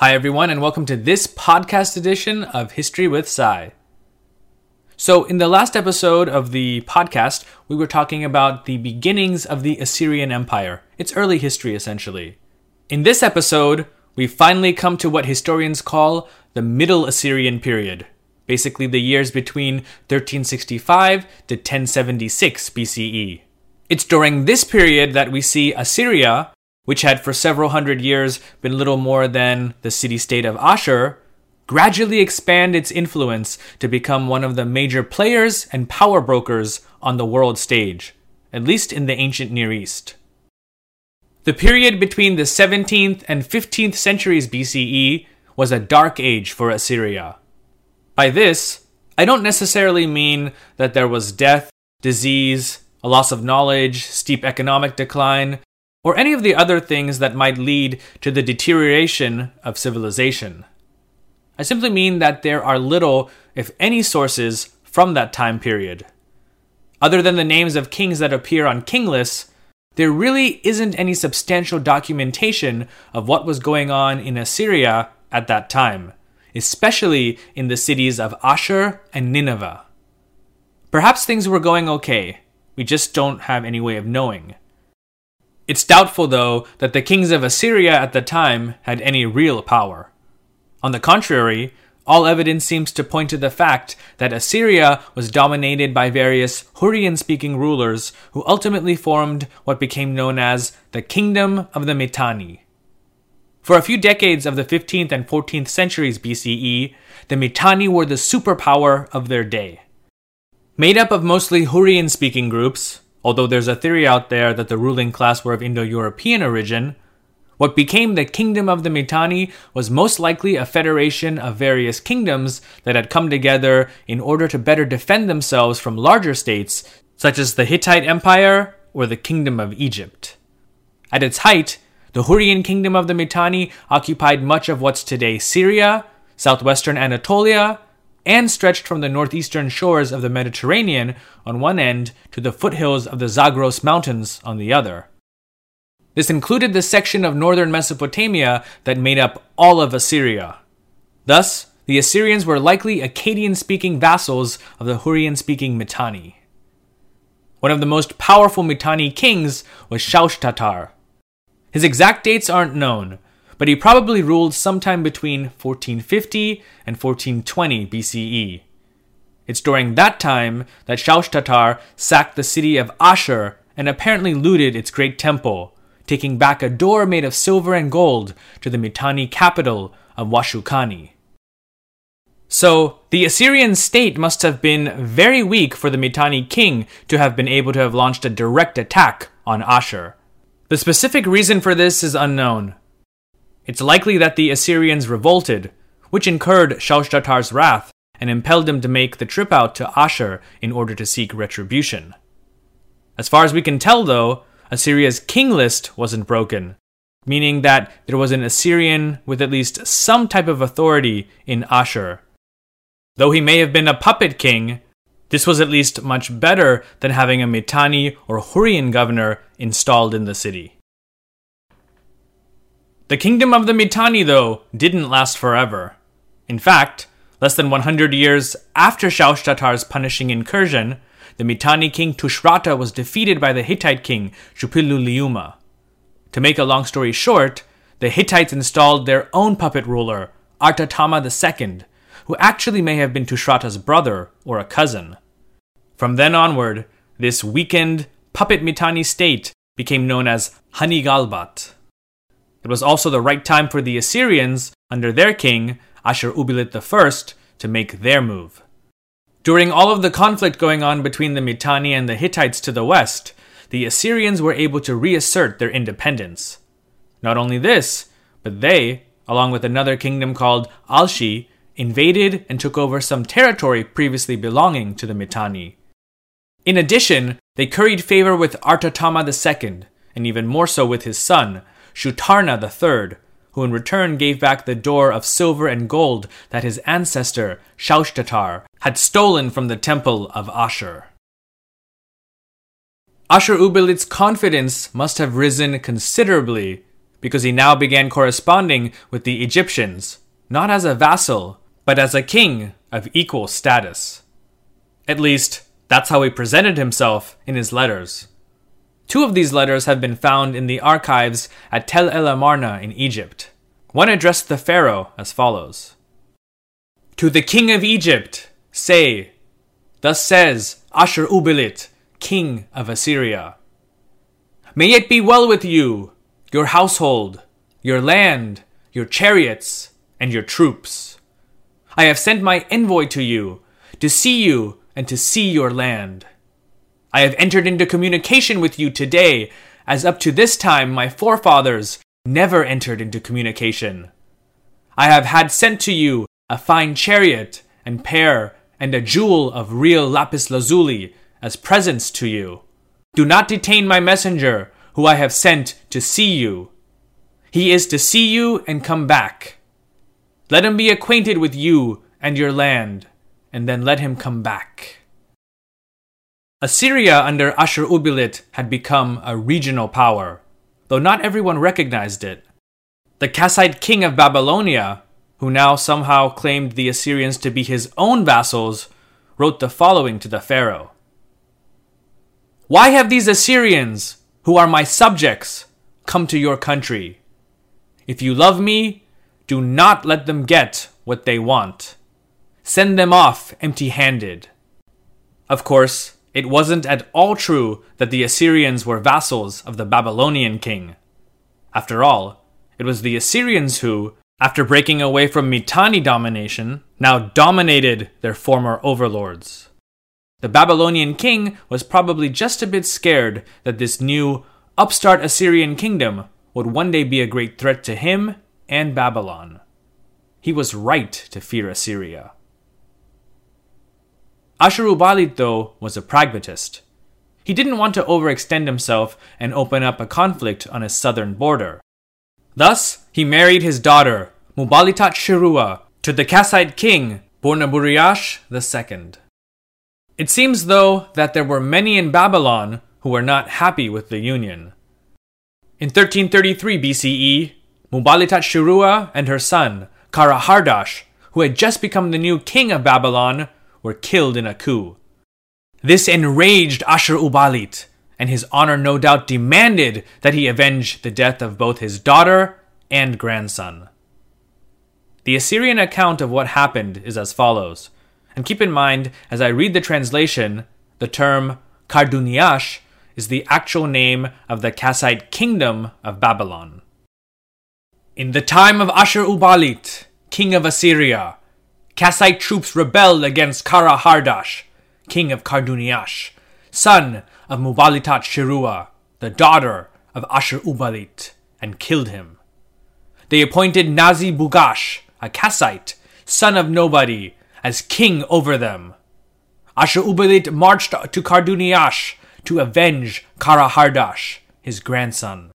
Hi, everyone, and welcome to this podcast edition of History with Sai. So, in the last episode of the podcast, we were talking about the beginnings of the Assyrian Empire, its early history essentially. In this episode, we finally come to what historians call the Middle Assyrian period, basically the years between 1365 to 1076 BCE. It's during this period that we see Assyria, which had for several hundred years been little more than the city state of Ashur, gradually expand its influence to become one of the major players and power brokers on the world stage, at least in the ancient Near East. The period between the 17th and 15th centuries BCE was a dark age for Assyria. By this, I don't necessarily mean that there was death, disease, a loss of knowledge, steep economic decline, or any of the other things that might lead to the deterioration of civilization. I simply mean that there are little, if any, sources from that time period. Other than the names of kings that appear on king lists, there really isn't any substantial documentation of what was going on in Assyria at that time, especially in the cities of Ashur and Nineveh. Perhaps things were going okay, we just don't have any way of knowing. It's doubtful, though, that the kings of Assyria at the time had any real power. On the contrary, all evidence seems to point to the fact that Assyria was dominated by various Hurrian speaking rulers who ultimately formed what became known as the Kingdom of the Mitanni. For a few decades of the 15th and 14th centuries BCE, the Mitanni were the superpower of their day. Made up of mostly Hurrian speaking groups, Although there's a theory out there that the ruling class were of Indo European origin, what became the Kingdom of the Mitanni was most likely a federation of various kingdoms that had come together in order to better defend themselves from larger states, such as the Hittite Empire or the Kingdom of Egypt. At its height, the Hurrian Kingdom of the Mitanni occupied much of what's today Syria, southwestern Anatolia, and stretched from the northeastern shores of the Mediterranean on one end to the foothills of the Zagros Mountains on the other. This included the section of northern Mesopotamia that made up all of Assyria. Thus, the Assyrians were likely Akkadian speaking vassals of the Hurrian speaking Mitanni. One of the most powerful Mitanni kings was Shaushtatar. His exact dates aren't known, but he probably ruled sometime between 1450 and 1420 BCE. It's during that time that Shaushtatar sacked the city of Ashur and apparently looted its great temple, taking back a door made of silver and gold to the Mitanni capital of Washukani. So, the Assyrian state must have been very weak for the Mitanni king to have been able to have launched a direct attack on Ashur. The specific reason for this is unknown, it's likely that the Assyrians revolted, which incurred Shaushtatar's wrath and impelled him to make the trip out to Ashur in order to seek retribution. As far as we can tell, though, Assyria's king list wasn't broken, meaning that there was an Assyrian with at least some type of authority in Ashur. Though he may have been a puppet king, this was at least much better than having a Mitanni or Hurrian governor installed in the city. The kingdom of the Mitanni, though, didn't last forever. In fact, less than 100 years after Shaushtatar's punishing incursion, the Mitanni king Tushratta was defeated by the Hittite king Shuppiluliuma. To make a long story short, the Hittites installed their own puppet ruler, Artatama II, who actually may have been Tushratta's brother or a cousin. From then onward, this weakened puppet Mitanni state became known as Hanigalbat. It was also the right time for the Assyrians, under their king, Ashur Uballit I, to make their move. During all of the conflict going on between the Mitanni and the Hittites to the west, the Assyrians were able to reassert their independence. Not only this, but they, along with another kingdom called Alshi, invaded and took over some territory previously belonging to the Mitanni. In addition, they curried favor with Artatama II, and even more so with his son, Shutarna III, who in return gave back the door of silver and gold that his ancestor, Shaushtatar, had stolen from the temple of Ashur. Ashur Uballit's confidence must have risen considerably because he now began corresponding with the Egyptians, not as a vassal, but as a king of equal status. At least, that's how he presented himself in his letters. Two of these letters have been found in the archives at Tel El Amarna in Egypt. One addressed the Pharaoh as follows To the king of Egypt, say, Thus says Ashur Uballit, king of Assyria. May it be well with you, your household, your land, your chariots, and your troops. I have sent my envoy to you, to see you and to see your land. I have entered into communication with you today, as up to this time my forefathers never entered into communication. I have had sent to you a fine chariot and pair and a jewel of real lapis lazuli as presents to you. Do not detain my messenger, who I have sent to see you. He is to see you and come back. Let him be acquainted with you and your land, and then let him come back. Assyria under Ashur uballit had become a regional power, though not everyone recognized it. The Kassite king of Babylonia, who now somehow claimed the Assyrians to be his own vassals, wrote the following to the Pharaoh Why have these Assyrians, who are my subjects, come to your country? If you love me, do not let them get what they want. Send them off empty handed. Of course, it wasn't at all true that the Assyrians were vassals of the Babylonian king. After all, it was the Assyrians who, after breaking away from Mitanni domination, now dominated their former overlords. The Babylonian king was probably just a bit scared that this new, upstart Assyrian kingdom would one day be a great threat to him and Babylon. He was right to fear Assyria. Ashur Uballit, though, was a pragmatist. He didn't want to overextend himself and open up a conflict on his southern border. Thus, he married his daughter, Mubalitat Shirua, to the Kassite king, Burnaburiash II. It seems, though, that there were many in Babylon who were not happy with the union. In 1333 BCE, Mubalitat Shirua and her son, Karahardash, who had just become the new king of Babylon, were killed in a coup. This enraged Ashur Uballit, and his honor no doubt demanded that he avenge the death of both his daughter and grandson. The Assyrian account of what happened is as follows, and keep in mind as I read the translation, the term Karduniash is the actual name of the Kassite kingdom of Babylon. In the time of Ashur Uballit, king of Assyria, Kassite troops rebelled against Kara Hardash, king of Karduniash, son of Mubalitat Shirua, the daughter of Ashur Uballit, and killed him. They appointed Nazi Bugash, a Kassite, son of nobody, as king over them. Ashur Uballit marched to Karduniash to avenge Kara Hardash, his grandson.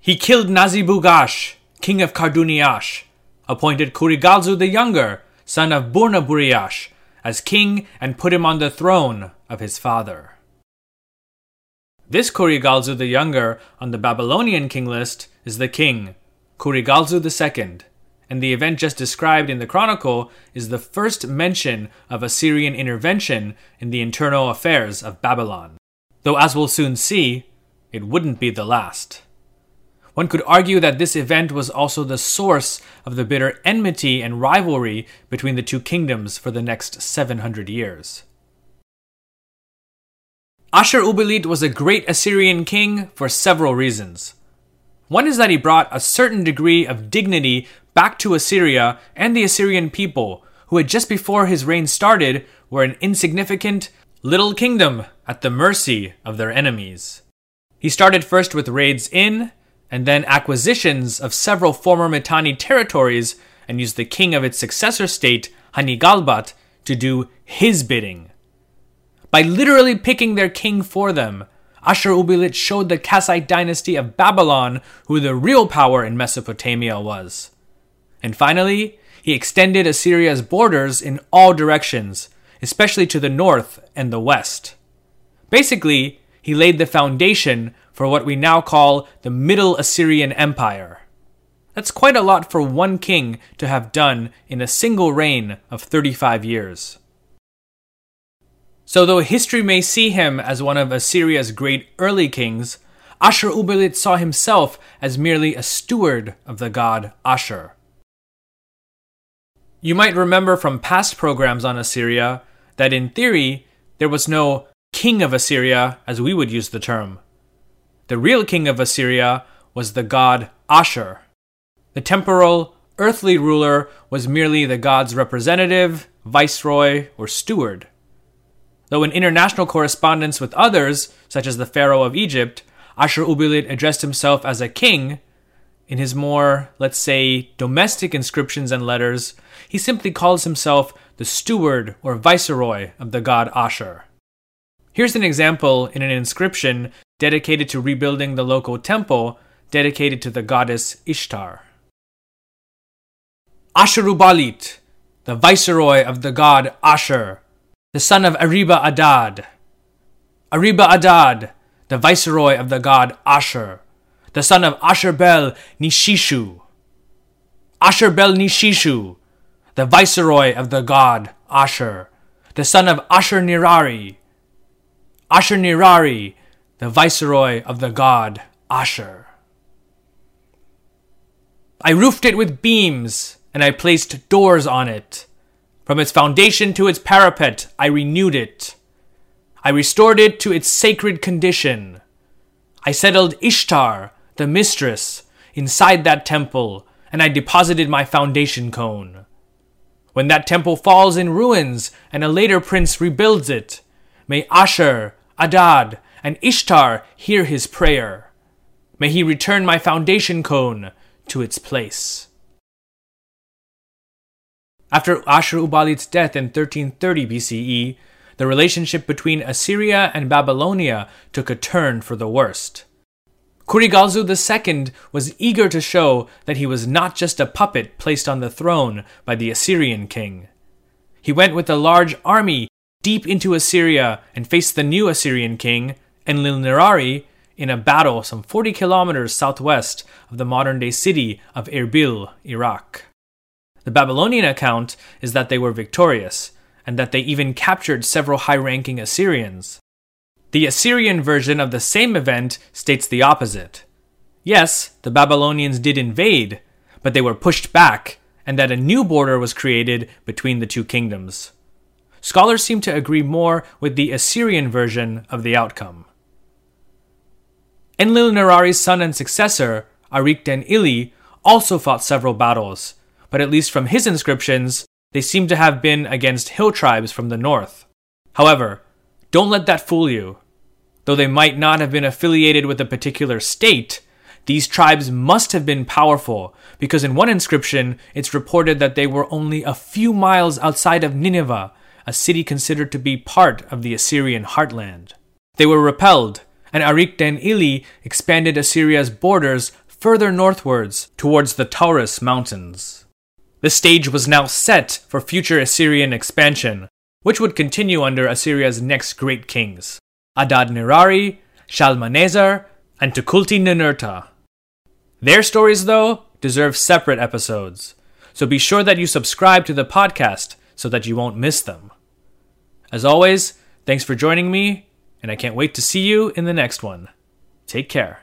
He killed Nazi Bugash, king of Karduniash, appointed Kurigalzu the Younger son of Burnaburiash, as king and put him on the throne of his father. This Kurigalzu the Younger on the Babylonian king list is the king, Kurigalzu II, and the event just described in the chronicle is the first mention of Assyrian intervention in the internal affairs of Babylon. Though, as we'll soon see, it wouldn't be the last. One could argue that this event was also the source of the bitter enmity and rivalry between the two kingdoms for the next 700 years. Ashur Uballit was a great Assyrian king for several reasons. One is that he brought a certain degree of dignity back to Assyria and the Assyrian people, who had just before his reign started were an insignificant little kingdom at the mercy of their enemies. He started first with raids in and then acquisitions of several former Mitanni territories and used the king of its successor state, Hanigalbat, to do his bidding. By literally picking their king for them, Ashur Uballit showed the Kassite dynasty of Babylon who the real power in Mesopotamia was. And finally, he extended Assyria's borders in all directions, especially to the north and the west. Basically, he laid the foundation for what we now call the Middle Assyrian Empire. That's quite a lot for one king to have done in a single reign of 35 years. So, though history may see him as one of Assyria's great early kings, Ashur uballit saw himself as merely a steward of the god Ashur. You might remember from past programs on Assyria that in theory, there was no king of Assyria as we would use the term. The real king of Assyria was the god Ashur. The temporal, earthly ruler was merely the god's representative, viceroy, or steward. Though in international correspondence with others, such as the Pharaoh of Egypt, Ashur uballit addressed himself as a king, in his more, let's say, domestic inscriptions and letters, he simply calls himself the steward or viceroy of the god Ashur. Here's an example in an inscription dedicated to rebuilding the local temple dedicated to the goddess Ishtar. Asherubalit, the viceroy of the god Asher, the son of Ariba Adad. Ariba Adad, the viceroy of the god Asher, the son of Ashur-bel Nishishu. Ashur-bel Nishishu, the viceroy of the god Asher, the son of Ashur-nirari. Ashur-nirari, the viceroy of the god Asher. I roofed it with beams, and I placed doors on it. From its foundation to its parapet, I renewed it. I restored it to its sacred condition. I settled Ishtar, the mistress, inside that temple, and I deposited my foundation cone. When that temple falls in ruins and a later prince rebuilds it, may Asher, Adad, and Ishtar hear his prayer. May he return my foundation cone to its place. After Ashur-uballit's death in 1330 BCE, the relationship between Assyria and Babylonia took a turn for the worst. Kurigalzu II was eager to show that he was not just a puppet placed on the throne by the Assyrian king. He went with a large army deep into Assyria and faced the new Assyrian king, Enlil-nirari, in a battle some 40 kilometers southwest of the modern day city of Erbil, Iraq. The Babylonian account is that they were victorious, and that they even captured several high ranking Assyrians. The Assyrian version of the same event states the opposite. Yes, the Babylonians did invade, but they were pushed back, and that a new border was created between the two kingdoms. Scholars seem to agree more with the Assyrian version of the outcome. Enlil-nirari's son and successor, Arik-den-ili, also fought several battles, but at least from his inscriptions, they seem to have been against hill tribes from the north. However, don't let that fool you. Though they might not have been affiliated with a particular state, these tribes must have been powerful, because in one inscription it's reported that they were only a few miles outside of Nineveh, a city considered to be part of the Assyrian heartland. They were repelled, and Arik den Ili expanded Assyria's borders further northwards towards the Taurus Mountains. The stage was now set for future Assyrian expansion, which would continue under Assyria's next great kings Adad Nirari, Shalmaneser, and Tukulti Ninurta. Their stories, though, deserve separate episodes, so be sure that you subscribe to the podcast so that you won't miss them. As always, thanks for joining me, and I can't wait to see you in the next one. Take care.